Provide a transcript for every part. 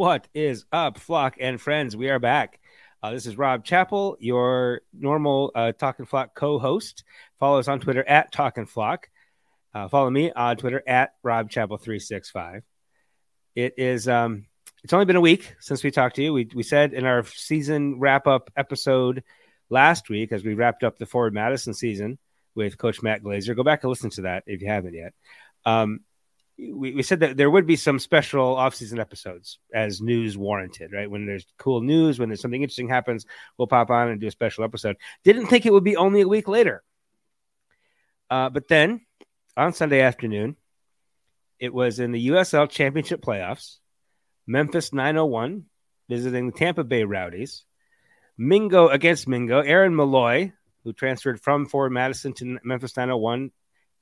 What is up, flock and friends? We are back. Uh, this is Rob Chappell, your normal uh, Talkin' Flock co-host. Follow us on Twitter at Talkin' Flock. Uh, follow me on Twitter at Rob Chappell three six five. It is um, it's only been a week since we talked to you. We we said in our season wrap up episode last week as we wrapped up the Forward Madison season with Coach Matt Glazer. Go back and listen to that if you haven't yet. Um, we, we said that there would be some special offseason episodes as news warranted, right? When there's cool news, when there's something interesting happens, we'll pop on and do a special episode. Didn't think it would be only a week later. Uh, but then on Sunday afternoon, it was in the USL Championship playoffs. Memphis 901 visiting the Tampa Bay Rowdies. Mingo against Mingo. Aaron Molloy, who transferred from Forward Madison to Memphis 901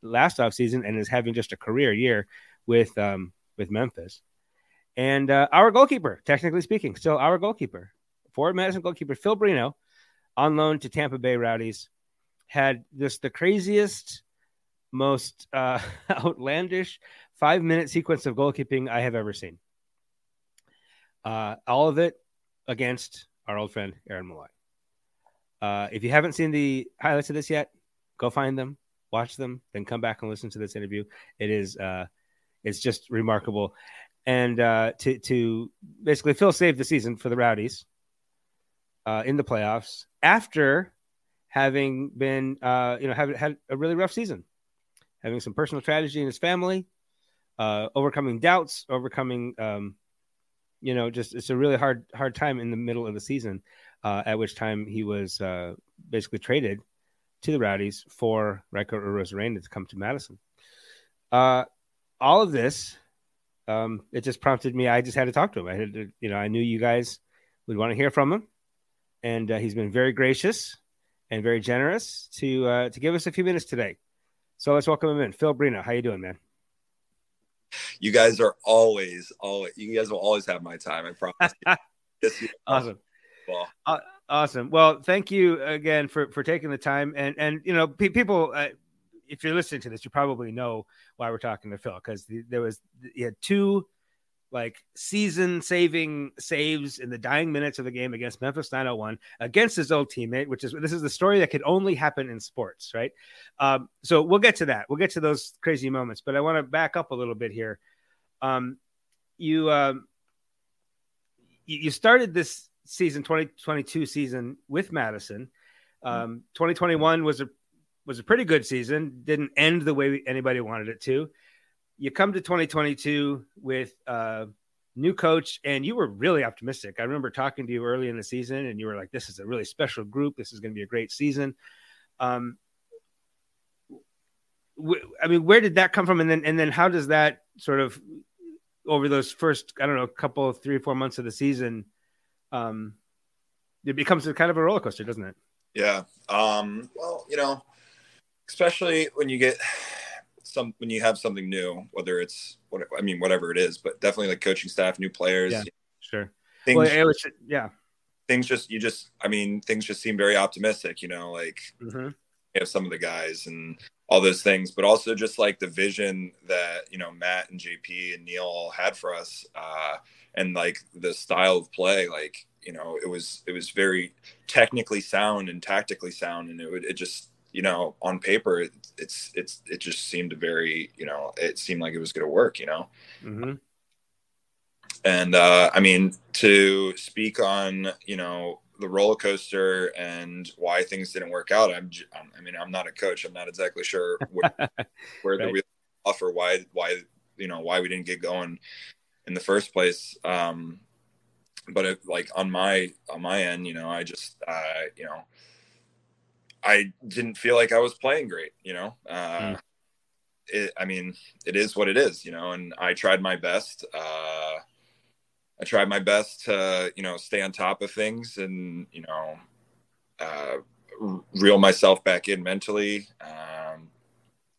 last offseason and is having just a career year with um, with Memphis. And uh, our goalkeeper, technically speaking, still our goalkeeper, Forward Madison goalkeeper Phil Breno, on loan to Tampa Bay Rowdies, had just the craziest, most uh, outlandish five minute sequence of goalkeeping I have ever seen. Uh, all of it against our old friend Aaron Molloy. Uh, if you haven't seen the highlights of this yet, go find them, watch them, then come back and listen to this interview. It is uh, it's just remarkable. And uh, to to basically Phil saved the season for the Rowdies uh, in the playoffs after having been uh, you know having had a really rough season, having some personal tragedy in his family, uh, overcoming doubts, overcoming um, you know just it's a really hard hard time in the middle of the season. Uh, at which time he was uh, basically traded to the Rowdies for Raiko Arozarena to come to Madison. Uh, all of this, um, it just prompted me. I just had to talk to him. I had to, you know, I knew you guys would want to hear from him, and uh, he's been very gracious and very generous to uh, to give us a few minutes today. So let's welcome him in, Phil Breno. How you doing, man? You guys are always, always. You guys will always have my time. I promise. you. awesome. Well. Uh, Awesome. Well, thank you again for for taking the time. And and you know, pe- people, uh, if you're listening to this, you probably know why we're talking to Phil because the, there was he had two like season saving saves in the dying minutes of the game against Memphis 901 against his old teammate, which is this is the story that could only happen in sports, right? Um, so we'll get to that. We'll get to those crazy moments, but I want to back up a little bit here. Um, you um, you started this season 2022 season with Madison. Um, 2021 was a was a pretty good season. Didn't end the way anybody wanted it to. You come to 2022 with a new coach, and you were really optimistic. I remember talking to you early in the season, and you were like, "This is a really special group. This is going to be a great season." Um, I mean, where did that come from? And then, and then, how does that sort of over those first, I don't know, a couple, three or four months of the season, um, it becomes a kind of a roller coaster, doesn't it? Yeah. Um, well, you know, especially when you get some when you have something new, whether it's what I mean, whatever it is, but definitely like coaching staff, new players. Yeah, sure. Things, well, was, yeah. Things just you just I mean things just seem very optimistic. You know, like mm-hmm. you have some of the guys and all those things, but also just like the vision that you know Matt and JP and Neil all had for us. Uh, and like the style of play like you know it was it was very technically sound and tactically sound and it would it just you know on paper it, it's it's it just seemed very you know it seemed like it was going to work you know mm-hmm. and uh i mean to speak on you know the roller coaster and why things didn't work out i'm i mean i'm not a coach i'm not exactly sure where, where right. the real offer why why you know why we didn't get going in the first place. Um, but it, like on my on my end, you know, I just uh, you know, I didn't feel like I was playing great. You know, uh, mm. it, I mean, it is what it is. You know, and I tried my best. Uh, I tried my best to you know stay on top of things and you know uh, reel myself back in mentally. Um,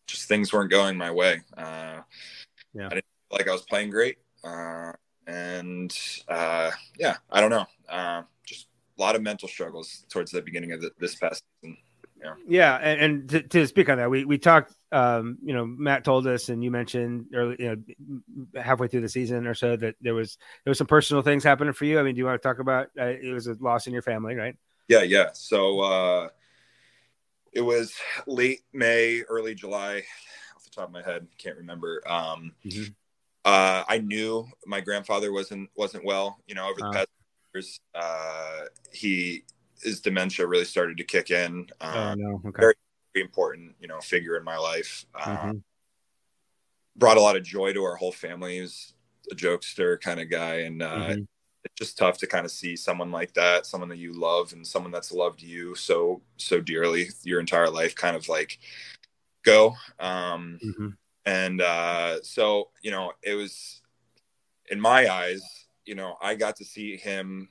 just things weren't going my way. Uh, yeah. I didn't feel like I was playing great. Uh, and uh, yeah, I don't know. Uh, just a lot of mental struggles towards the beginning of the, this past season. Yeah. Yeah. And, and to, to, speak on that, we, we talked, um, you know, Matt told us, and you mentioned early, you know, halfway through the season or so that there was, there was some personal things happening for you. I mean, do you want to talk about, uh, it was a loss in your family, right? Yeah. Yeah. So, uh, it was late May, early July, off the top of my head, can't remember. Um, mm-hmm. uh, I knew my grandfather wasn't, wasn't well, you know, over the uh, past years, uh, he, his dementia really started to kick in. Um, oh, no. okay. Very, very, important, you know, figure in my life. Um, mm-hmm. Brought a lot of joy to our whole family. He was a jokester kind of guy, and uh, mm-hmm. it's just tough to kind of see someone like that, someone that you love, and someone that's loved you so so dearly your entire life, kind of like go. Um, mm-hmm. And uh, so, you know, it was in my eyes, you know, I got to see him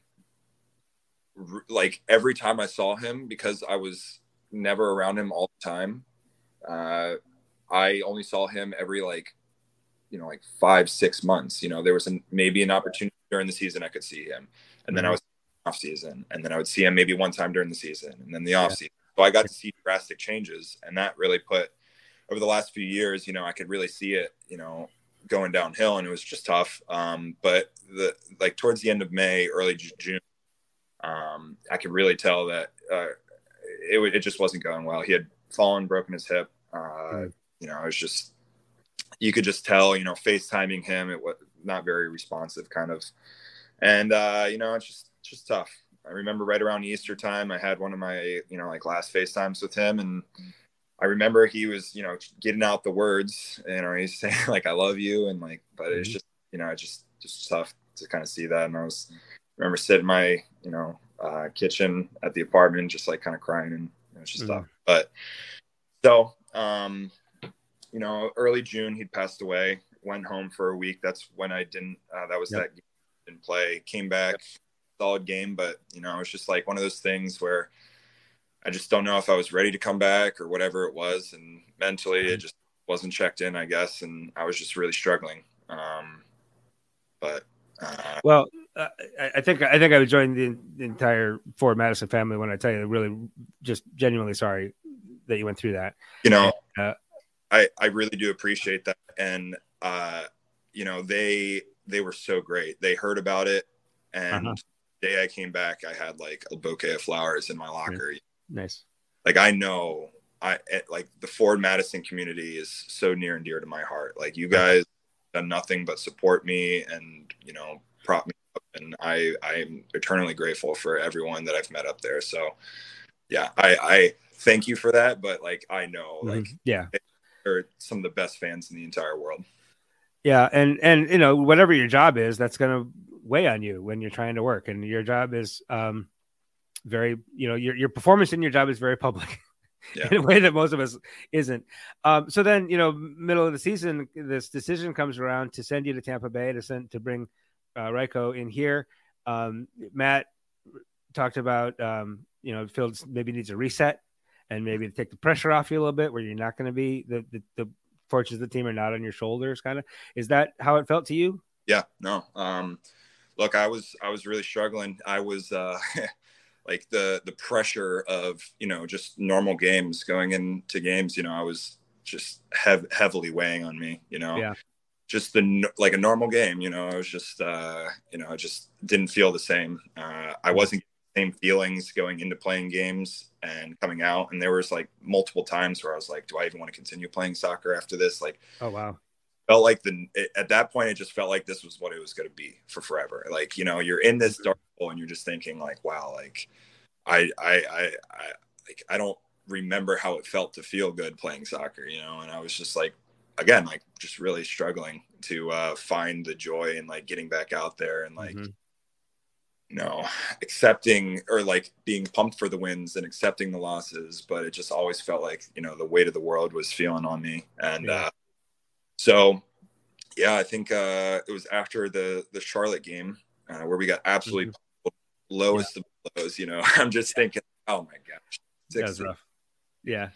like every time I saw him because I was never around him all the time. Uh, I only saw him every like, you know, like five, six months. You know, there was an, maybe an opportunity during the season I could see him, and then I mm-hmm. was off season, and then I would see him maybe one time during the season, and then the off season. So I got to see drastic changes, and that really put over the last few years. You know, I could really see it. You know, going downhill, and it was just tough. Um, but the like towards the end of May, early June, um, I could really tell that uh, it, it just wasn't going well. He had fallen, broken his hip. Uh, mm. You know, it was just you could just tell. You know, FaceTiming him, it was not very responsive, kind of, and uh, you know, it's just just tough. I remember right around Easter time, I had one of my you know like last FaceTimes with him, and I remember he was you know getting out the words, you know, he's saying like I love you, and like, but mm-hmm. it's just you know it's just just tough to kind of see that, and I was remember sitting in my you know uh, kitchen at the apartment, just like kind of crying and you know, just mm. stuff. But so um, you know, early June he'd passed away. Went home for a week. That's when I didn't. Uh, that was yep. that game didn't play. Came back, yep. solid game, but you know, it was just like one of those things where I just don't know if I was ready to come back or whatever it was, and mentally mm. it just wasn't checked in, I guess, and I was just really struggling. Um, but uh, well, uh, I think I think I would join the, the, entire Forward Madison family when I tell you, really, just genuinely sorry that you went through that. You know, uh, I I really do appreciate that, and uh, you know they they were so great. They heard about it, and uh-huh. the day I came back, I had like a bouquet of flowers in my locker. Nice. Like I know, I like the Forward Madison community is so near and dear to my heart. Like you guys done nothing but support me and you know prop me and i i'm eternally grateful for everyone that i've met up there so yeah i i thank you for that but like i know mm-hmm. like yeah they're some of the best fans in the entire world yeah and and you know whatever your job is that's going to weigh on you when you're trying to work and your job is um very you know your, your performance in your job is very public yeah. in a way that most of us isn't. Um, so then, you know, middle of the season, this decision comes around to send you to Tampa Bay to send to bring uh, Raiko in here. Um, Matt talked about, um, you know, Fields maybe needs a reset and maybe to take the pressure off you a little bit, where you're not going to be the, the the fortunes of the team are not on your shoulders. Kind of is that how it felt to you? Yeah, no. Um, look, I was I was really struggling. I was. Uh, like the the pressure of you know just normal games going into games you know i was just hev- heavily weighing on me you know yeah just the like a normal game you know i was just uh you know i just didn't feel the same. Uh i wasn't getting the same feelings going into playing games and coming out. And there was like multiple times where i was like do i even want to continue playing soccer after this? Like oh wow. felt like the at that point it just felt like this was what it was going to be for forever. Like you know you're in this dark hole and you're just thinking like wow like I I I, I like I don't remember how it felt to feel good playing soccer you know? And I was just like again like just really struggling to uh find the joy and like getting back out there and like mm-hmm. you know accepting or like being pumped for the wins and accepting the losses but it just always felt like you know the weight of the world was feeling on me and yeah. uh so, yeah, I think uh, it was after the the Charlotte game uh, where we got absolutely mm-hmm. lowest yeah. of lows. You know, I'm just thinking, oh my gosh. Yeah, it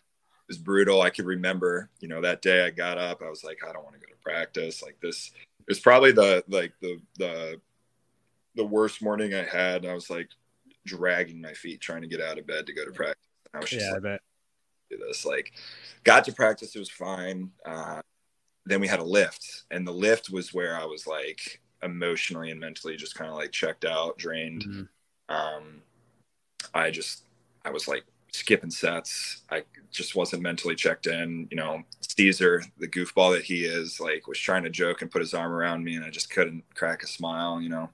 was brutal. I could remember, you know, that day I got up, I was like, I don't want to go to practice. Like this, it was probably the like the the the worst morning I had. I was like dragging my feet trying to get out of bed to go to practice. I was just yeah, like, do this. Like, got to practice, it was fine. Uh, then we had a lift, and the lift was where I was like emotionally and mentally just kind of like checked out, drained. Mm-hmm. Um, I just, I was like skipping sets. I just wasn't mentally checked in. You know, Caesar, the goofball that he is, like was trying to joke and put his arm around me, and I just couldn't crack a smile. You know,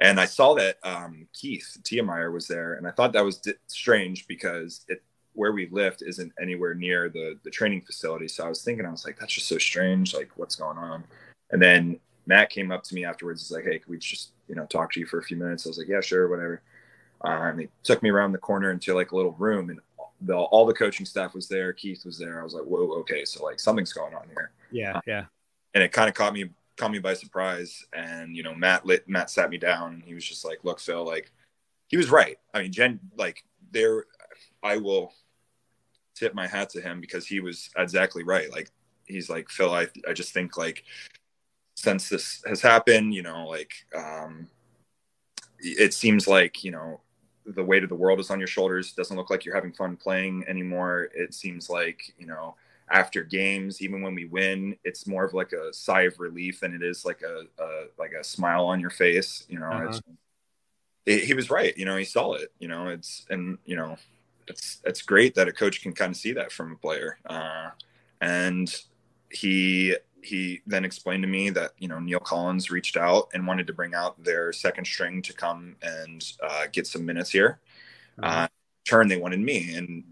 and I saw that um, Keith Tiemeyer was there, and I thought that was d- strange because it where we lift isn't anywhere near the the training facility. So I was thinking, I was like, that's just so strange. Like, what's going on? And then Matt came up to me afterwards. He's like, hey, can we just you know talk to you for a few minutes? I was like, yeah, sure, whatever. Uh, and he took me around the corner into like a little room, and the, all the coaching staff was there. Keith was there. I was like, whoa, okay, so like something's going on here. Yeah, uh, yeah. And it kind of caught me caught me by surprise. And you know, Matt lit Matt sat me down, and he was just like, look, Phil, like he was right. I mean, Jen, like there, I will tip my hat to him because he was exactly right. Like he's like Phil, I I just think like since this has happened, you know, like um, it seems like you know the weight of the world is on your shoulders. It Doesn't look like you're having fun playing anymore. It seems like, you know, after games, even when we win, it's more of like a sigh of relief than it is like a, a like a smile on your face. You know, uh-huh. it, he was right. You know, he saw it. You know, it's and you know, it's it's great that a coach can kind of see that from a player. Uh, and he he then explained to me that you know Neil Collins reached out and wanted to bring out their second string to come and uh, get some minutes here. Mm-hmm. Uh, turn they wanted me, and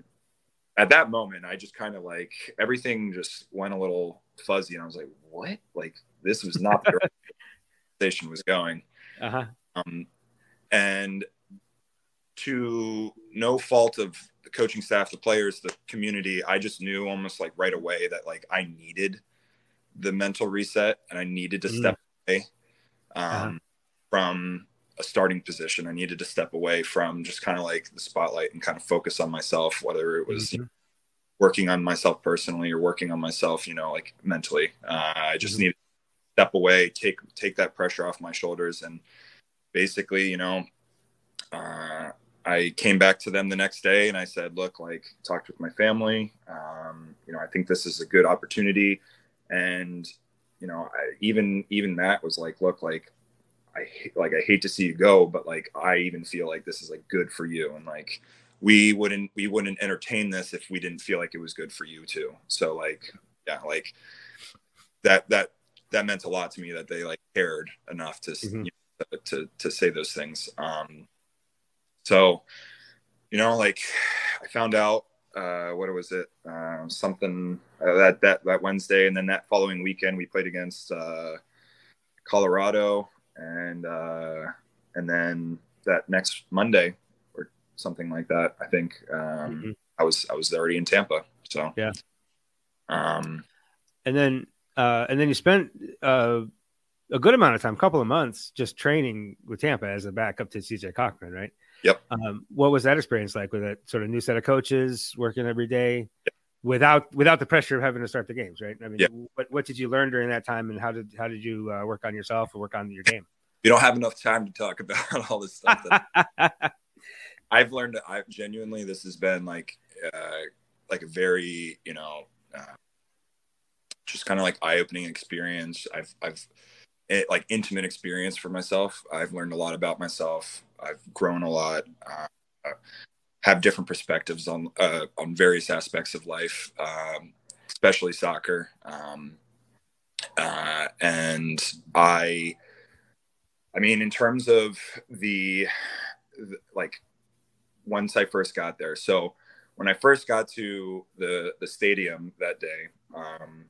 at that moment, I just kind of like everything just went a little fuzzy, and I was like, "What? Like this was not the conversation was going." Uh-huh. Um, and to no fault of the coaching staff, the players, the community, I just knew almost like right away that like I needed the mental reset and I needed to mm. step away um, uh-huh. from a starting position. I needed to step away from just kind of like the spotlight and kind of focus on myself, whether it was mm-hmm. you know, working on myself personally or working on myself, you know, like mentally. Uh, I just mm-hmm. needed to step away, take take that pressure off my shoulders, and basically, you know, uh, I came back to them the next day and I said, look, like talked with my family. Um, you know, I think this is a good opportunity and you know I, even even Matt was like look like I like I hate to see you go but like I even feel like this is like good for you. And like we wouldn't we wouldn't entertain this if we didn't feel like it was good for you too. So like yeah like that that that meant a lot to me that they like cared enough to mm-hmm. you know, to to say those things. Um so you know like I found out uh, what was it? Uh, something uh, that that that Wednesday, and then that following weekend we played against uh, Colorado, and uh, and then that next Monday or something like that. I think um, mm-hmm. I was I was already in Tampa. So yeah. Um, and then uh, and then you spent uh, a good amount of time, a couple of months, just training with Tampa as a backup to CJ Cochran, right? Yep. Um, what was that experience like with a sort of new set of coaches working every day yep. without without the pressure of having to start the games, right? I mean, yep. what what did you learn during that time, and how did how did you uh, work on yourself or work on your game? You don't have enough time to talk about all this stuff. That I've learned. I've genuinely this has been like uh, like a very you know uh, just kind of like eye opening experience. I've I've it, like intimate experience for myself. I've learned a lot about myself. I've grown a lot. Uh, have different perspectives on uh, on various aspects of life, um, especially soccer. Um, uh, and I, I mean, in terms of the, the like, once I first got there. So when I first got to the the stadium that day, um,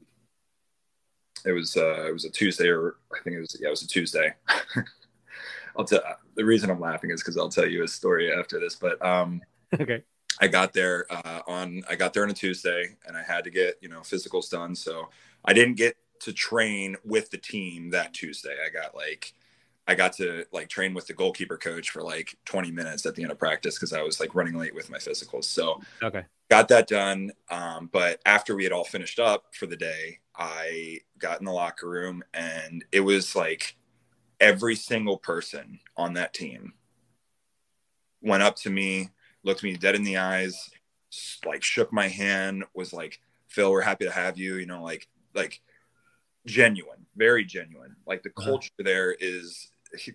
it was uh, it was a Tuesday or I think it was yeah it was a Tuesday. I'll tell the reason I'm laughing is because I'll tell you a story after this. But um, okay, I got there uh, on I got there on a Tuesday and I had to get you know physicals done. So I didn't get to train with the team that Tuesday. I got like I got to like train with the goalkeeper coach for like 20 minutes at the end of practice because I was like running late with my physicals. So okay, got that done. Um, but after we had all finished up for the day, I got in the locker room and it was like every single person on that team went up to me, looked me dead in the eyes, like shook my hand, was like, Phil, we're happy to have you. You know, like like genuine, very genuine. Like the uh-huh. culture there is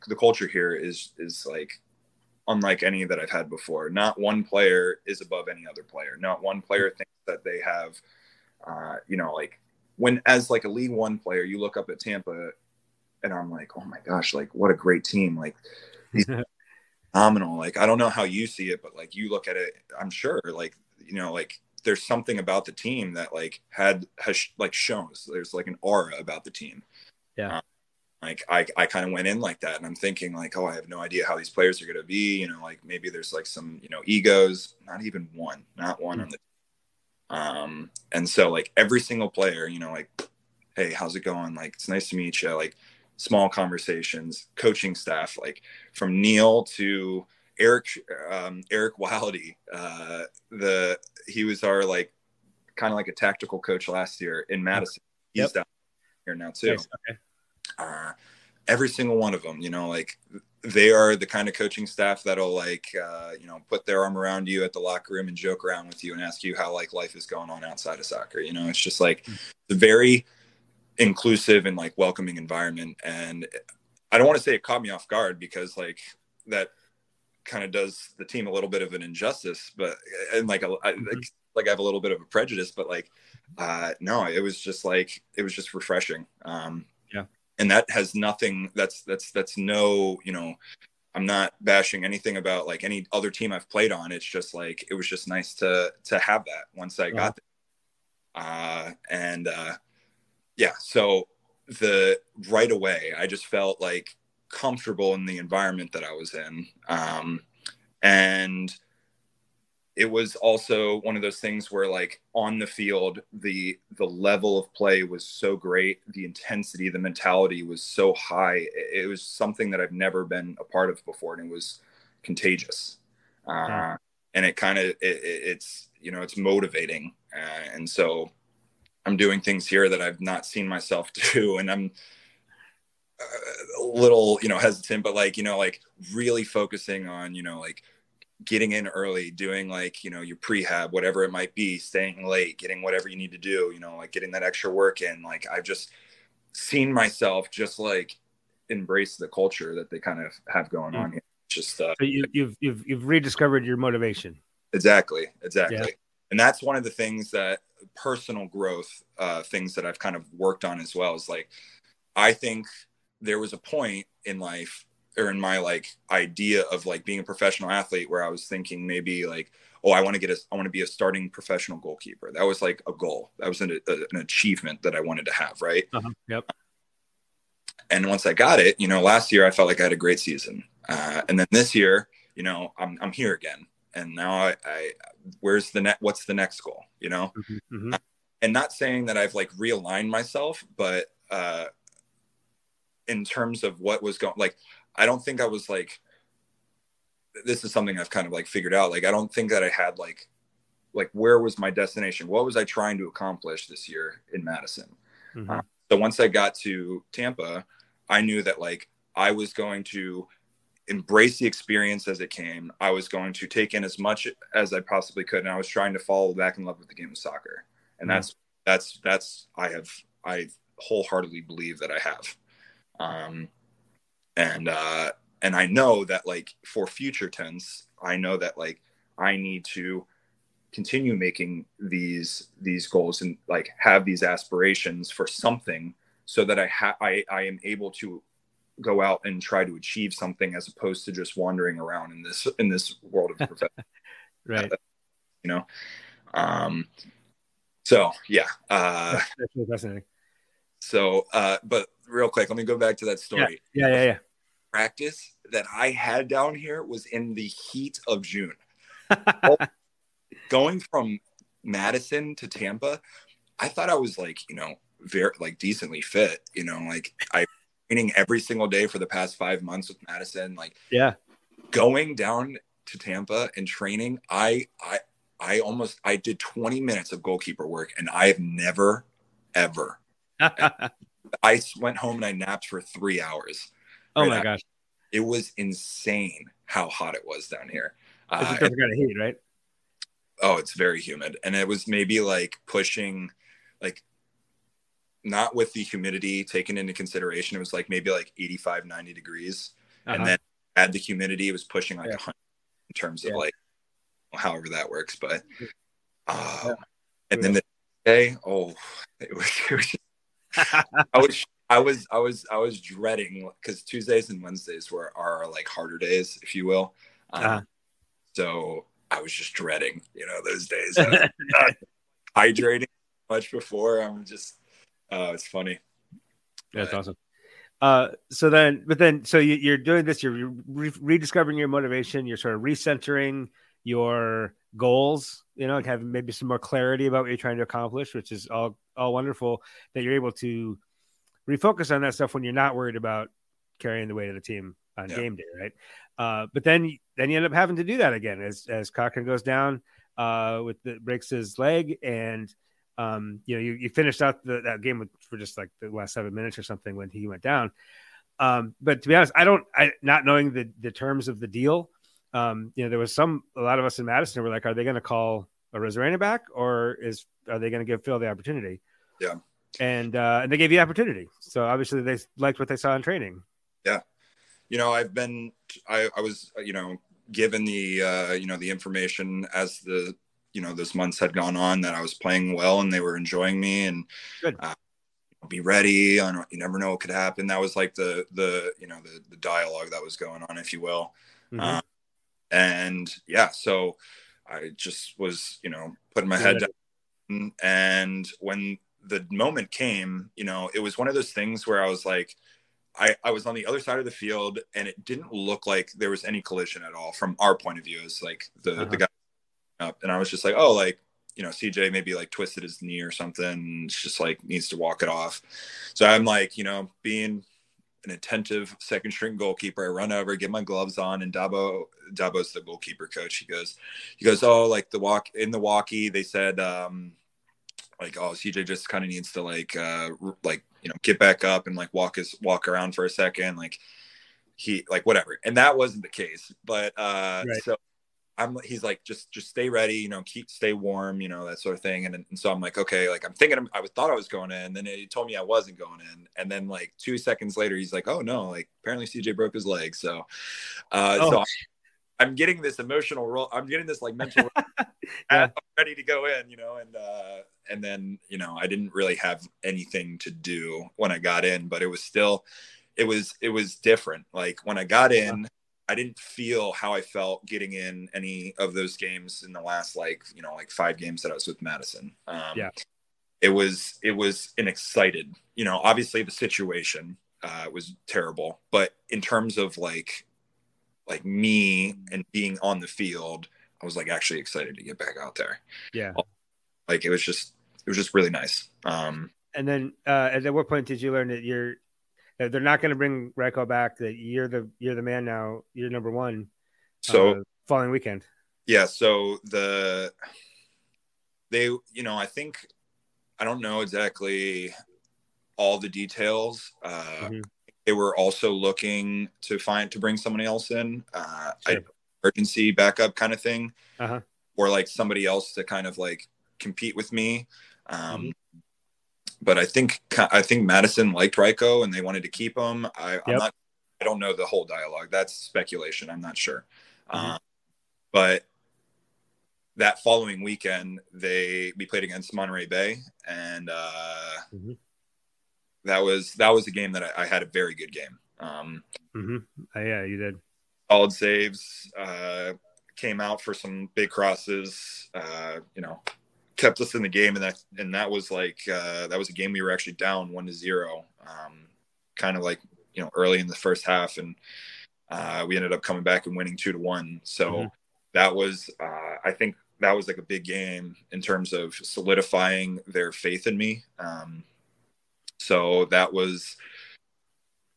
the culture here is is like unlike any that I've had before. Not one player is above any other player. Not one player thinks that they have, uh, you know, like when as like a League One player, you look up at Tampa, and I'm like, oh my gosh, like what a great team! Like phenomenal. Like I don't know how you see it, but like you look at it, I'm sure like you know like there's something about the team that like had has like shown. So there's like an aura about the team. Yeah. Um, like I, I kind of went in like that and I'm thinking like, oh, I have no idea how these players are going to be, you know, like maybe there's like some, you know, egos, not even one, not one mm-hmm. on the, um, and so like every single player, you know, like, Hey, how's it going? Like, it's nice to meet you. Like small conversations, coaching staff, like from Neil to Eric, um, Eric Wildy, uh, the, he was our like, kind of like a tactical coach last year in Madison. He's yep. down here now too. Nice. Okay uh, every single one of them you know like they are the kind of coaching staff that'll like uh, you know put their arm around you at the locker room and joke around with you and ask you how like life is going on outside of soccer you know? It's just like a very inclusive and like welcoming environment and i don't want to say it caught me off guard because like that kind of does the team a little bit of an injustice but and like a, I, like, like i have a little bit of a prejudice but like uh no it was just like it was just refreshing um and that has nothing that's that's that's no you know i'm not bashing anything about like any other team i've played on. It's just like it was just nice to to have that once i got there. Uh and uh yeah so the right away i just felt like comfortable in the environment that i was in. Um and it was also one of those things where like on the field the the level of play was so great. The intensity the mentality was so high. It was something that i've never been a part of before and it was contagious. Uh, and it kind of it, it's you know it's motivating. Uh, and so i'm doing things here that i've not seen myself do and i'm uh, a little you know hesitant but like you know like really focusing on you know like getting in early, doing like, you know, your prehab, whatever it might be, staying late, getting whatever you need to do, you know, like getting that extra work in. Like I've just seen myself just like embrace the culture that they kind of have going mm. on here. Just uh, so you, have you've, you've you've rediscovered your motivation. Exactly, exactly. Yeah. And that's one of the things that personal growth uh, things that I've kind of worked on as well is like I think there was a point in life or in my like idea of like being a professional athlete where I was thinking maybe like, oh, I want to get a, I want to be a starting professional goalkeeper. That was like a goal. That was an, a, an achievement that I wanted to have. Right. Uh-huh. Yep. And once I got it, you know, last year I felt like I had a great season. Uh, and then this year, you know, I'm, I'm here again. And now I, I where's the net? What's the next goal? You know? Mm-hmm. Mm-hmm. And not saying that I've like realigned myself, but, uh, in terms of what was going like I don't think I was like this is something I've kind of like figured out. Like I don't think that I had like like where was my destination? What was I trying to accomplish this year in Madison? Mm-hmm. Uh, so once I got to Tampa, I knew that like I was going to embrace the experience as it came. I was going to take in as much as I possibly could, and I was trying to fall back in love with the game of soccer. And mm-hmm. that's that's that's I have I wholeheartedly believe that I have. Um, and uh and i know that like for future tense i know that like i need to continue making these these goals and like have these aspirations for something so that i ha- I, I am able to go out and try to achieve something as opposed to just wandering around in this in this world of profession right. You know? Um so yeah uh that's really fascinating. so uh but real quick let me go back to that story. Yeah yeah yeah, yeah practice that I had down here was in the heat of June. Going from Madison to Tampa, I thought I was like, you know, very like decently fit, you know, like I training every single day for the past five months with Madison. Like, yeah, going down to Tampa and training, I, I, I almost I did 20 minutes of goalkeeper work and I have never ever I went home and I napped for three hours. Oh right my gosh. It was insane how hot it was down here. It's uh, a different kind of heat, right? oh, it's very humid, and it was maybe like pushing, like not with the humidity taken into consideration. It was like maybe like 85, 90 degrees, uh-huh. and then add the humidity, it was pushing like yeah. 100 in terms of yeah. like however that works. But uh, yeah. and then the day, oh, it was, it was I was I was I was I was dreading because Tuesdays and Wednesdays were are like harder days, if you will. Um, uh-huh. So I was just dreading, you know, those days. Hydrating much before. I'm just, uh, it's funny. That's but, awesome. Uh, so then, but then, so you, are doing this. You're re- rediscovering your motivation. You're sort of recentering your goals. You know, have maybe some more clarity about what you're trying to accomplish, which is all all wonderful. That you're able to refocus on that stuff when you're not worried about carrying the weight of the team on yeah. game day, right? Uh, but then then you end up having to do that again as as Cochran goes down uh, with the breaks his leg, and um, you know you, you finished out the, that game with, for just like the last seven minutes or something when he went down. Um, but to be honest, I don't. I not knowing the the terms of the deal. Um, you know, there was some a lot of us in Madison were like, are they going to call Arozarena back, or is are they going to give Phil the opportunity? Yeah and uh, and they gave you opportunity. So obviously they liked what they saw in training. Yeah, you know, I've been, I, I was, you know, given the, uh, you know, the information as the, you know, those months had gone on that I was playing well and they were enjoying me and uh, be ready. I don't, you never know what could happen. That was like the, the, you know, the, the dialogue that was going on, if you will. Mm-hmm. Um, and yeah, so I just was, you know, putting my head down. And when the moment came, you know, it was one of those things where I was like, I, I was on the other side of the field and it didn't look like there was any collision at all from our point of view as like the, uh-huh. the guy up. And I was just like, oh, like, you know, CJ maybe like twisted his knee or something. It's just like needs to walk it off. So I'm like, you know, being an attentive second string goalkeeper, I run over, get my gloves on, and Dabo Dabo's the goalkeeper coach. He goes, he goes, oh, like the walk in the walkie, they said, um, like oh CJ just kind of needs to like uh like you know get back up and like walk his walk around for a second like he like whatever and that wasn't the case but uh right. so I'm he's like just just stay ready you know keep stay warm you know that sort of thing and, and so I'm like okay like I'm thinking I was thought I was going in and then he told me I wasn't going in and then like two seconds later he's like oh no like apparently CJ broke his leg so uh oh. so I'm getting this emotional role. I'm getting this like mental. yeah. I'm ready to go in, you know, and uh, and then you know I didn't really have anything to do when I got in, but it was still, it was it was different. Like when I got in, yeah. I didn't feel how I felt getting in any of those games in the last like you know like five games that I was with Madison. Um, yeah, it was it was an excited. You know, obviously the situation uh, was terrible, but in terms of like like me and being on the field, I was like actually excited to get back out there. Yeah. Like it was just it was just really nice. Um and then uh at what point did you learn that you're that they're not going to bring Raiko back that you're the you're the man now, you're number 1. So uh, following weekend. Yeah, so the they you know, I think I don't know exactly all the details. Uh mm-hmm they were also looking to find to bring somebody else in, uh, sure. emergency backup kind of thing, uh-huh. or like somebody else to kind of like compete with me. Um, mm-hmm. But I think I think Madison liked Raiko and they wanted to keep him. I, yep. I'm not. I don't know the whole dialogue. That's speculation. I'm not sure. Mm-hmm. Um, but that following weekend, they we played against Monterey Bay, and uh, mm-hmm that was that was a game that I, I had a very good game. Um, mm-hmm. Uh, yeah, you did. Solid saves. Uh, came out for some big crosses. Uh, you know, kept us in the game, and that and that was like uh, that was a game we were actually down one to zero. Um, kind of like you know early in the first half, and uh, we ended up coming back and winning two to one. So mm-hmm. that was uh, I think that was like a big game in terms of solidifying their faith in me. Um, so that was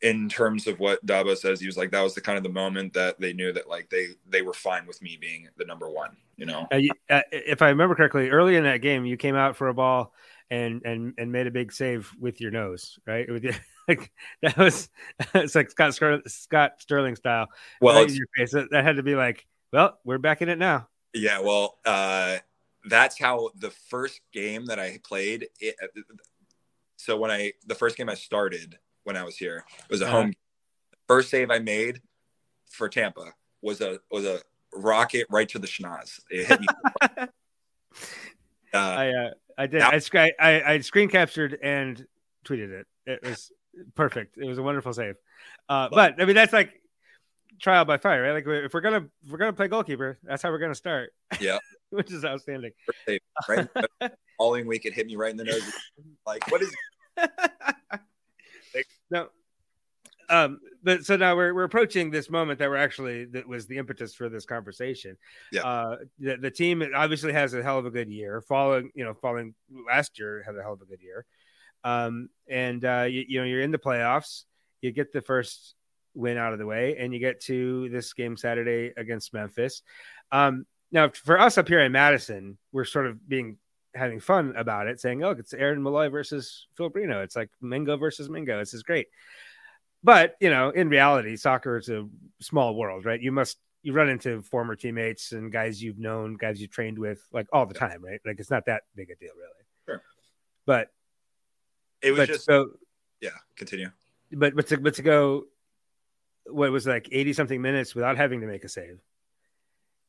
in terms of what Dabo says, he was like, that was the kind of the moment that they knew that like they they were fine with me being the number one. You know, uh, uh, if I remember correctly, early in that game, you came out for a ball and and and made a big save with your nose, right? With your, like that was it's like Scott Scott Sterling style. Well, your face. That had to be like, well, we're back in it now. Yeah, well, uh, that's how the first game that I played. It, so when I the first game I started when I was here it was a uh-huh. home. First save I made for Tampa was a was a rocket right to the schnoz. It hit me. uh, I uh, I did. Now, I, I I screen captured and tweeted it. It was perfect. It was a wonderful save. Uh, but I mean, that's like trial by fire, right? Like if we're gonna if we're gonna play goalkeeper, that's how we're gonna start. Yeah, which is outstanding. Right, following week it hit me right in the nose. Like, what is? no, um, but so now we're we're approaching this moment that we're actually that was the impetus for this conversation. Yeah. Uh, the, the team obviously has a hell of a good year. Following, you know, following last year had a hell of a good year. Um, and uh, you, you know, you're in the playoffs. You get the first win out of the way, and you get to this game Saturday against Memphis. Um, now, for us up here in Madison, we're sort of being having fun about it, saying, "Oh, it's Aaron Molloy versus Phil Breno. It's like Mingo versus Mingo. This is great." But you know, in reality, soccer is a small world, right? You must you run into former teammates and guys you've known, guys you've trained with, like all the time, right? Like it's not that big a deal, really. Sure. But it was just so. Yeah, continue. But but to but to go, what was like eighty something minutes without having to make a save,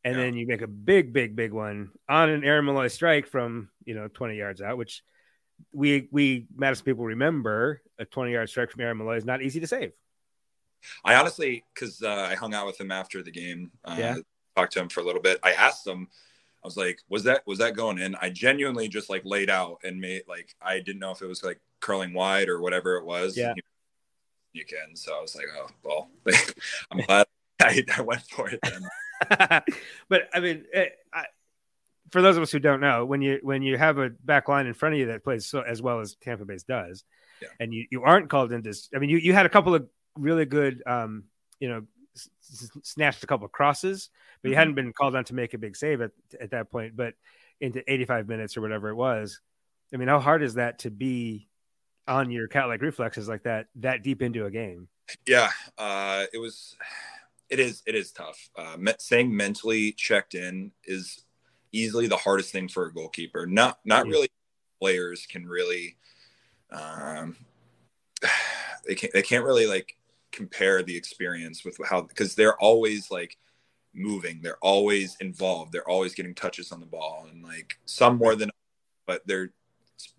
and yeah. then you make a big, big, big one on an Aaron Molloy strike from you know twenty yards out, which we we Madison people remember a 20 yard strike from Aaron Molloy is not easy to save. I honestly, because uh, I hung out with him after the game, uh, yeah. talked to him for a little bit. I asked him, I was like, "Was that was that going in?" I genuinely just like laid out and made like I didn't know if it was like curling wide or whatever it was. Yeah. You can. So I was like, "Oh well, I'm glad I, I went for it." Then. but I mean, it, I, for those of us who don't know, when you when you have a back line in front of you that plays so as well as Tampa Bay does, yeah. and you, you aren't called into. I mean, you, you had a couple of really good, um, you know, s- snatched a couple of crosses, but you mm-hmm. hadn't been called on to make a big save at at that point. But into 85 minutes or whatever it was, I mean, how hard is that to be on your cat like reflexes like that that deep into a game? Yeah, uh, it was. It is. It is tough. Uh, saying mentally checked in is easily the hardest thing for a goalkeeper. Not not really players can really um they can't they can't really like compare the experience with how because they're always like moving. They're always involved. They're always getting touches on the ball and like some more than but they're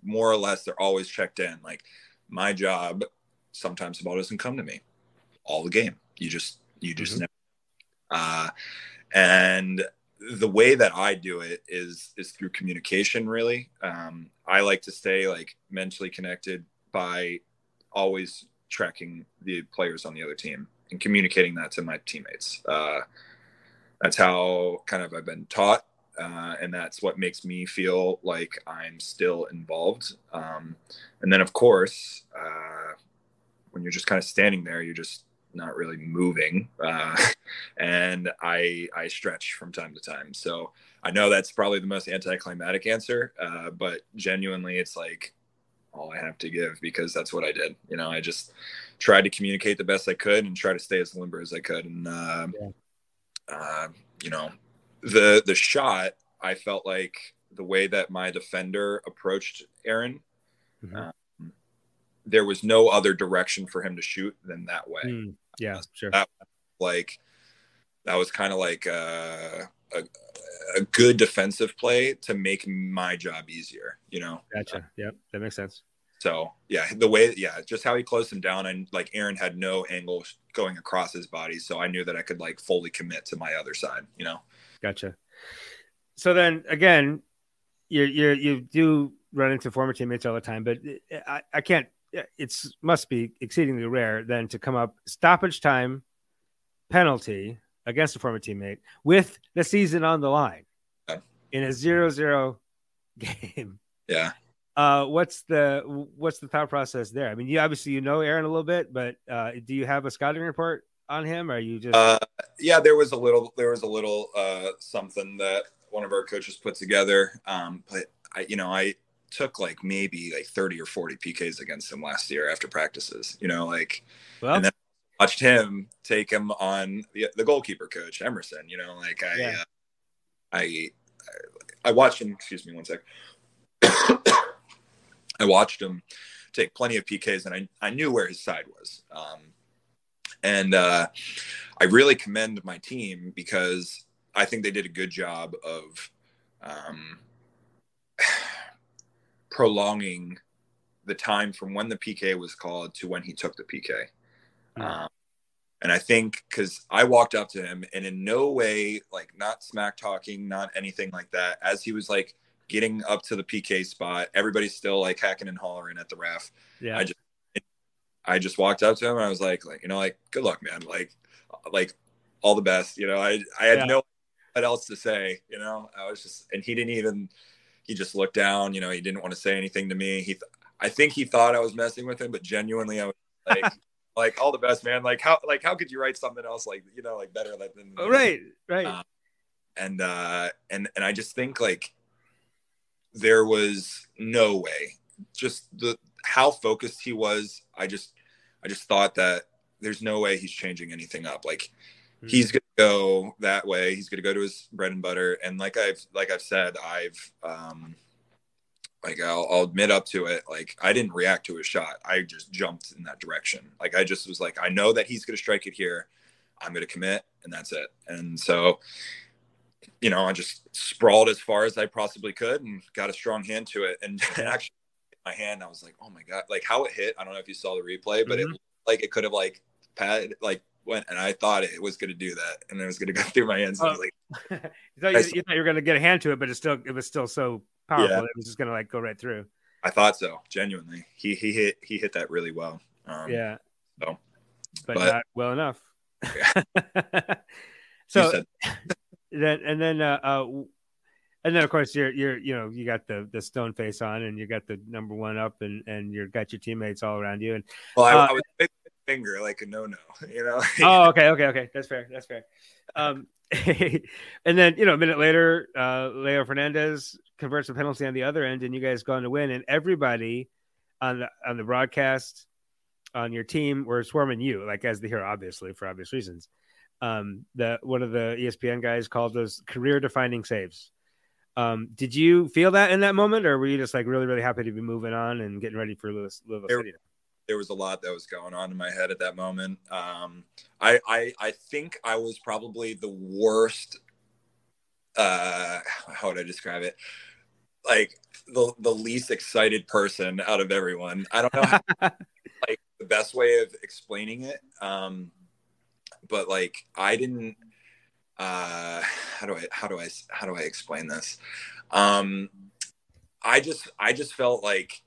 more or less they're always checked in. Like my job sometimes the ball doesn't come to me. All the game. You just you just mm-hmm. never uh and the way that I do it is is through communication. Really, um, I like to stay like mentally connected by always tracking the players on the other team and communicating that to my teammates. Uh, that's how kind of I've been taught, uh, and that's what makes me feel like I'm still involved. Um, and then, of course, uh, when you're just kind of standing there, you're just not really moving, uh, and I I stretch from time to time. So I know that's probably the most anticlimactic answer, uh, but genuinely, it's like all I have to give because that's what I did. You know, I just tried to communicate the best I could and try to stay as limber as I could. And uh, yeah. uh, you know, the the shot, I felt like the way that my defender approached Aaron. Mm-hmm. Uh, there was no other direction for him to shoot than that way. Mm, yeah, sure. That, like that was kind of like a, a, a good defensive play to make my job easier. You know. Gotcha. Yep, that makes sense. So yeah, the way yeah, just how he closed him down and like Aaron had no angle going across his body, so I knew that I could like fully commit to my other side. You know. Gotcha. So then again, you you you do run into former teammates all the time, but I, I can't it's must be exceedingly rare then to come up stoppage time penalty against a former teammate with the season on the line yeah. in a zero-zero game. Yeah. Uh, what's the what's the thought process there? I mean, you obviously you know Aaron a little bit, but uh, do you have a scouting report on him? Or are you just? Uh, yeah, there was a little there was a little uh, something that one of our coaches put together, um, but I, you know, I took like maybe like 30 or 40 PKs against him last year after practices, you know, like, well, and then watched him take him on the, the goalkeeper coach, Emerson, you know, like I, yeah. uh, I, I watched him. Excuse me, one sec. I watched him take plenty of PKs, and I I knew where his side was. Um, and uh, I really commend my team because I think they did a good job of um, prolonging the time from when the PK was called to when he took the PK. Mm-hmm. Um, and I think because I walked up to him and in no way, like not smack talking, not anything like that, as he was like getting up to the PK spot, everybody's still like hacking and hollering at the ref. Yeah. I just, I just walked up to him and I was like, like, you know, like, good luck, man. Like, like all the best. You know, I, I had yeah. no what else to say, you know, I was just, and he didn't even, he just looked down, you know, he didn't want to say anything to me. He, th- I think he thought I was messing with him, but genuinely I was like, like all the best, man. Like how like how could you write something else like you know like better than oh, right right uh, and uh and and I just think like there was no way just the how focused he was I just I just thought that there's no way he's changing anything up like mm-hmm. he's gonna go that way. He's gonna go to his bread and butter. And like I've like I've said I've um like I'll, I'll, admit up to it like i didn't react to his shot. I just jumped in that direction. Like i just was like i know that he's going to strike it here. I'm going to commit and that's it. And so you know i just sprawled as far as i possibly could and got a strong hand to it. And actually my hand. I was like oh my god. Like how it hit i don't know if you saw the replay but mm-hmm. it like it could have like pad like went and i thought it was going to do that and it was going to go through my hands oh. like you, thought you, you, thought you were going to get a hand to it but it still it was still so powerful. Yeah. It was just gonna like go right through. I thought so. Genuinely, he he hit he hit that really well. Um, yeah. So, but, but, not well enough. Yeah. so then and then uh, uh and then of course you're you're you know you got the the stone face on and you got the number one up and and you got your teammates all around you and well I, uh, I was finger like a no no you know oh okay okay okay that's fair that's fair um and then you know a minute later uh Leo Fernandes converts a penalty on the other end, and you guys go on to win. And everybody on the on the broadcast on your team were swarming you, like as the hero, obviously for obvious reasons. Um, the one of the ESPN guys called those career defining saves. Um, did you feel that in that moment, or were you just like really, really happy to be moving on and getting ready for Louis, Louisville there, City? There was a lot that was going on in my head at that moment. Um, I, I, I think I was probably the worst. Uh, how would I describe it? like the the least excited person out of everyone. I don't know how, like the best way of explaining it. Um, but like I didn't uh how do I how do I how do I explain this? Um I just I just felt like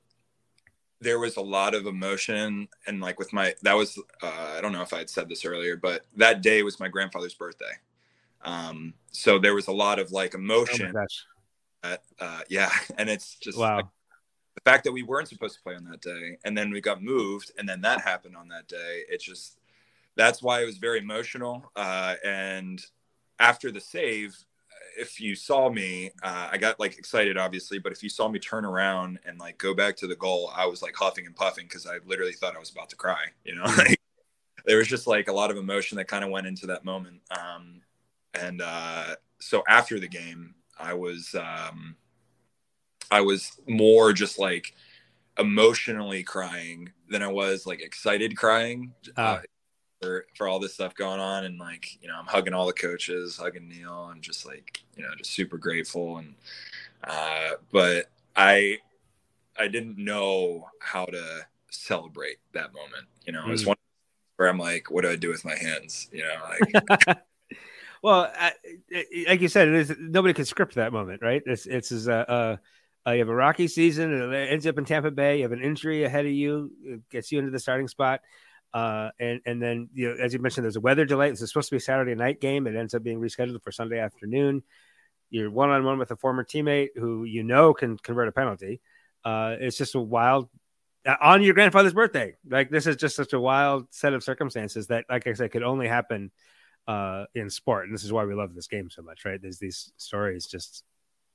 there was a lot of emotion and like with my that was uh, I don't know if I had said this earlier, but that day was my grandfather's birthday. Um so there was a lot of like emotion oh uh, yeah, and it's just wow. Like, the fact that we weren't supposed to play on that day, and then we got moved, and then that happened on that day. It's just that's why it was very emotional. Uh, and after the save, if you saw me, uh, I got like excited, obviously, but if you saw me turn around and like go back to the goal, I was like huffing and puffing because I literally thought I was about to cry. You know, like there was just like a lot of emotion that kind of went into that moment. Um, and uh, so after the game, I was um, I was more just like emotionally crying than I was like excited crying uh, for for all this stuff going on, and like you know I'm hugging all the coaches, hugging Neill, and just like you know just super grateful and uh, but I I didn't know how to celebrate that moment. You know, mm. it's one where I'm like, what do I do with my hands? You know, like Well, uh, like you said, it is nobody can script that moment, right? It's it's a, uh, uh, you have a rocky season, and it ends up in Tampa Bay. You have an injury ahead of you, it gets you into the starting spot, uh, and and then you know, as you mentioned, there's a weather delay. This is supposed to be a Saturday night game. It ends up being rescheduled for Sunday afternoon. You're one on one with a former teammate who you know can convert a penalty. Uh, it's just a wild uh, on your grandfather's birthday. Like this is just such a wild set of circumstances that, like I said, could only happen uh, in sport, and this is why we love this game so much, right? There's these stories just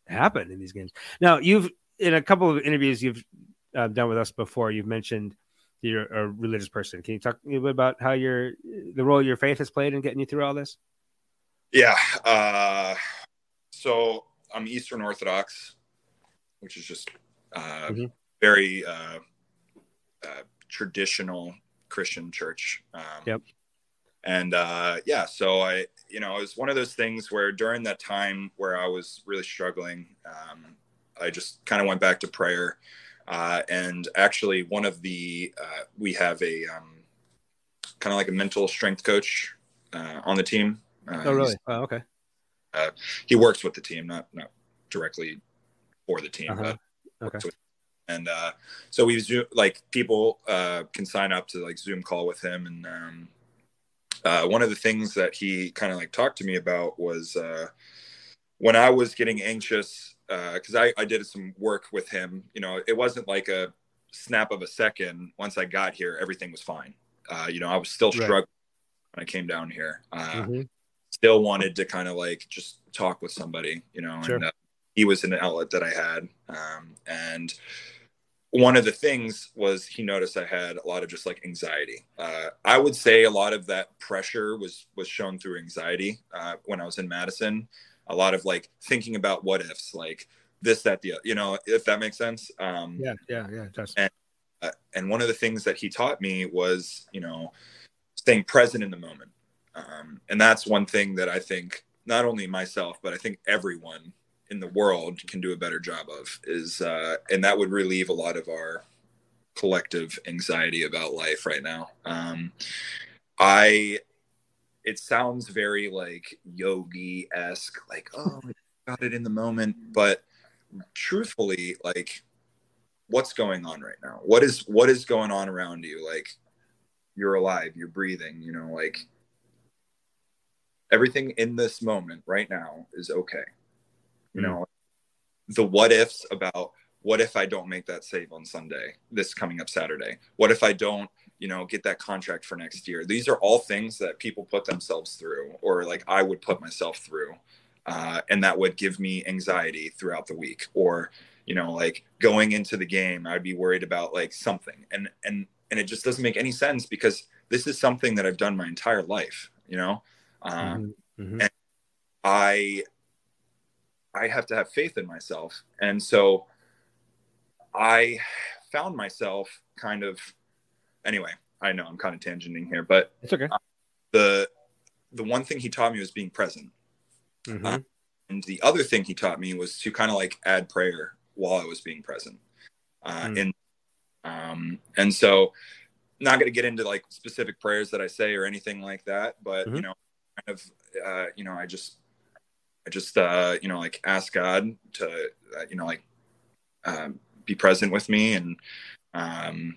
happen in these games. Now, you've in a couple of interviews you've uh, done with us before, you've mentioned you're a religious person. Can you talk a little bit about how your the role your faith has played in getting you through all this? Yeah. Uh, so I'm Eastern Orthodox, which is just uh, mm-hmm. very uh, uh, traditional Christian church. Um, yep. And uh, yeah, so I, you know, it was one of those things where during that time where I was really struggling, um, I just kind of went back to prayer. Uh, and actually, one of the uh, we have a um, kind of like a mental strength coach uh, on the team. Uh, oh, really? Oh, okay. Uh, he works with the team, not not directly for the team, uh-huh. but okay. With, and uh, so we zoom like people uh, can sign up to like Zoom call with him, and um, uh, one of the things that he kind of like talked to me about was uh, when I was getting anxious because uh, I, I did some work with him. You know, it wasn't like a snap of a second. Once I got here, everything was fine. Uh, you know, I was still struggling right. when I came down here. Mm-hmm still wanted to kind of like just talk with somebody, you know, sure. and uh, he was an outlet that I had. Um, and one of the things was he noticed I had a lot of just like anxiety. Uh, I would say a lot of that pressure was was shown through anxiety uh, when I was in Madison. A lot of like thinking about what ifs, like this, that, the, you know, if that makes sense. Um, yeah, yeah, yeah, it does. And, uh, and one of the things that he taught me was, you know, staying present in the moment. Um, and that's one thing that I think not only myself, but I think everyone in the world can do a better job of is, uh, and that would relieve a lot of our collective anxiety about life right now. Um, I, it sounds very like yogi esque, like, oh, got it in the moment. But truthfully, like, what's going on right now? What is, what is going on around you? Like, you're alive, you're breathing, you know, like, everything in this moment right now is okay. You know, the what ifs about what if I don't make that save on Sunday, this coming up Saturday? What if I don't, you know, get that contract for next year? These are all things that people put themselves through, or like I would put myself through. Uh, and that would give me anxiety throughout the week or you know like going into the game i'd be worried about like something and and and it just doesn't make any sense because this is something that i've done my entire life you know um, mm-hmm. and I I have to have faith in myself, and so I found myself kind of anyway. I know I'm kind of tangenting here, but it's okay. Uh, the the one thing he taught me was being present, mm-hmm. uh, and the other thing he taught me was to kind of like add prayer while I was being present. Uh, mm. And um, and so, not going to get into like specific prayers that I say or anything like that, but mm-hmm. you know, kind of uh, you know i just i just uh, you know like ask god to uh, you know like um, be present with me and um,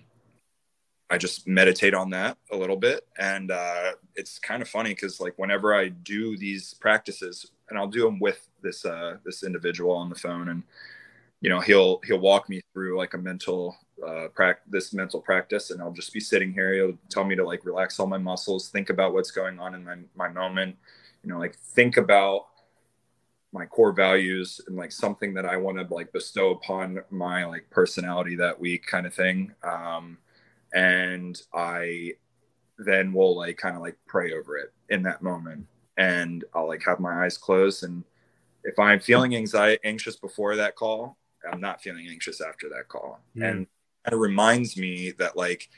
i just meditate on that a little bit. And uh, it's kind of funny because like whenever i do these practices and i'll do them with this uh, this individual on the phone and you know he'll he'll walk me through like a mental uh, practice this mental practice and i'll just be sitting here. He'll tell me to like relax all my muscles think about what's going on in my, my moment you know like think about my core values and like something that i want to like bestow upon my like personality that week kind of thing. Um and i then will like kind of like pray over it in that moment and i'll like have my eyes closed and if i'm feeling anxiety anxious before that call i'm not feeling anxious after that call mm. and it reminds me that like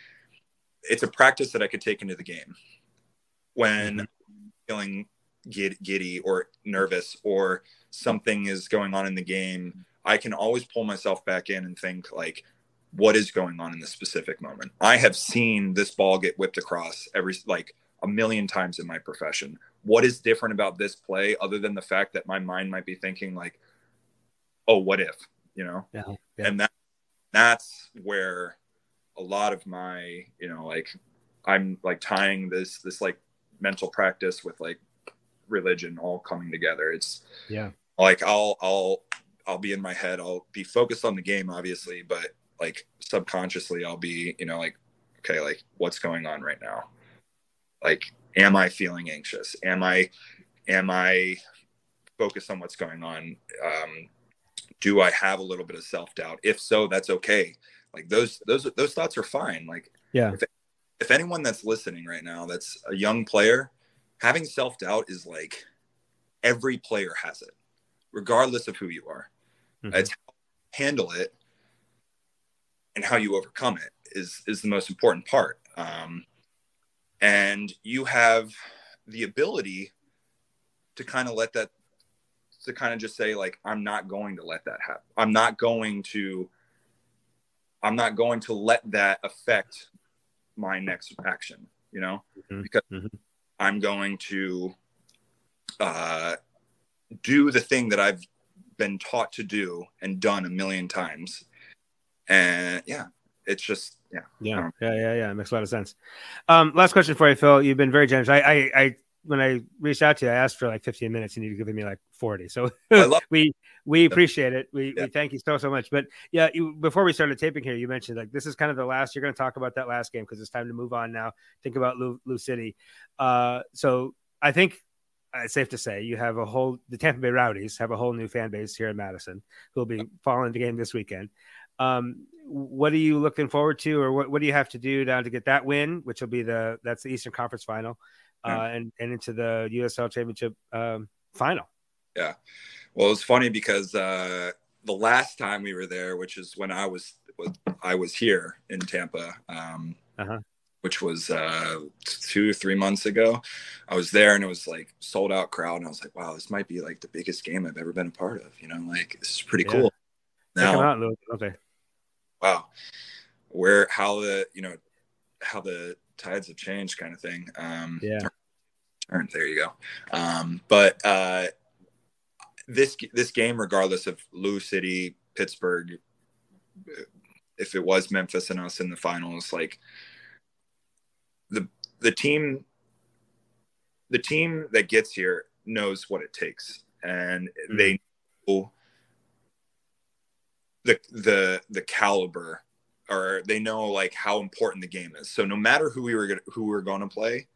it's a practice that I could take into the game when mm-hmm. feeling giddy or nervous or something is going on in the game. I can always pull myself back in and think like, what is going on in this specific moment? I have seen this ball get whipped across every like a million times in my profession. What is different about this play other than the fact that my mind might be thinking like, oh, what if, you know? Yeah, yeah. And that that's where a lot of my you know like i'm like tying this this like mental practice with like religion all coming together it's yeah like i'll i'll i'll be in my head i'll be focused on the game obviously but like subconsciously i'll be you know like okay like what's going on right now like am i feeling anxious am i am i focused on what's going on um do I have a little bit of self doubt? If so, that's okay. Like those those those thoughts are fine. Like yeah. If, if anyone that's listening right now that's a young player, having self doubt is like every player has it. regardless of who you are. Mm-hmm. It's handle it and how you overcome it is is the most important part. Um, and you have the ability to kind of let that to kind of just say like i'm not going to let that happen i'm not going to i'm not going to let that affect my next action you know mm-hmm. because mm-hmm. i'm going to uh, do the thing that i've been taught to do and done a million times and yeah it's just yeah yeah yeah yeah yeah it makes a lot of sense um last question for you phil you've been very generous i i, I when I reached out to you, I asked for like 15 minutes and you've given me like 40. So we we appreciate it. We, yeah. we thank you so so much. But yeah, you, before we started taping here, you mentioned like this is kind of the last. You're going to talk about that last game because it's time to move on now. Think about Lou, Lou City. Uh, so I think uh, it's safe to say you have a whole the Tampa Bay Rowdies have a whole new fan base here in Madison who'll be following the game this weekend. Um, what are you looking forward to, or what, what do you have to do now to get that win, which will be the that's the Eastern Conference Final? uh, and and into the USL Championship um, final. Yeah, well, it's funny because uh, the last time we were there, which is when I was, was I was here in Tampa, um, uh-huh. which was uh, two three months ago. I was there and it was like sold out crowd, and I was like, wow, this might be like the biggest game I've ever been a part of. You know, like this is pretty yeah. cool. Now, out, okay. Wow, where how the you know how the tides have changed kind of thing. Um, yeah. Turn, there you go. Um, but uh, this this game, regardless of Lou City, Pittsburgh, if it was Memphis and us in the finals, like the the team the team that gets here knows what it takes and mm-hmm. they know the the the caliber or they know like how important the game is. So no matter who we were gonna, who we were going to play,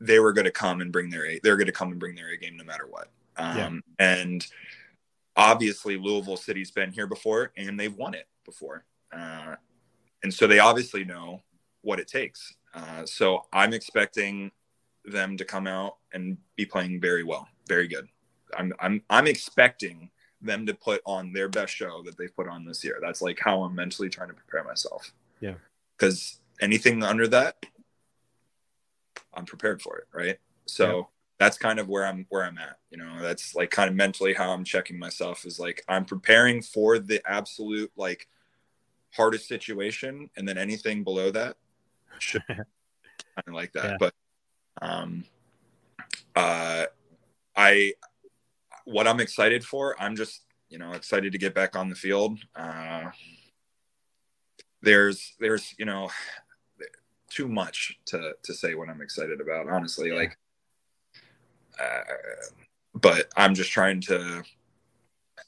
they were going to come and bring their A. They're going to come and bring their A game no matter what. Um, yeah. And obviously, Louisville City's been here before and they've won it before, uh, and so they obviously know what it takes. Uh, so I'm expecting them to come out and be playing very well, very good. I'm I'm I'm expecting them to put on their best show that they've put on this year. That's like how I'm mentally trying to prepare myself. Yeah. Because anything under that, I'm prepared for it. Right. So yeah. that's kind of where I'm where I'm at. You know, that's like kind of mentally how I'm checking myself is like I'm preparing for the absolute like hardest situation, and then anything below that should kind of like that. Yeah. But um uh I what I'm excited for, I'm just you know excited to get back on the field. Uh, there's there's you know too much to to say what I'm excited about. Honestly, yeah. like, uh, but I'm just trying to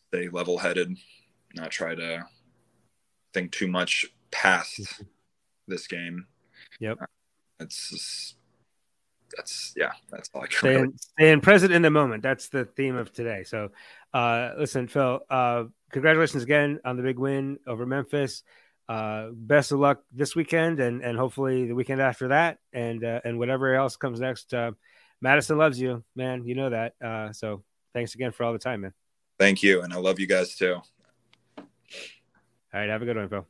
stay level headed, not try to think too much past this game. Yep. Uh, it's just, that's yeah, that's all I can. Staying, really... staying present in the moment. That's the theme of today. So, uh, listen, Phil, uh, congratulations again on the big win over Memphis. Uh, best of luck this weekend and and hopefully the weekend after that and uh, and whatever else comes next. Uh, Madison loves you, man. You know that. Uh, so thanks again for all the time, man. Thank you, and I love you guys too. All right, have a good one, Phil.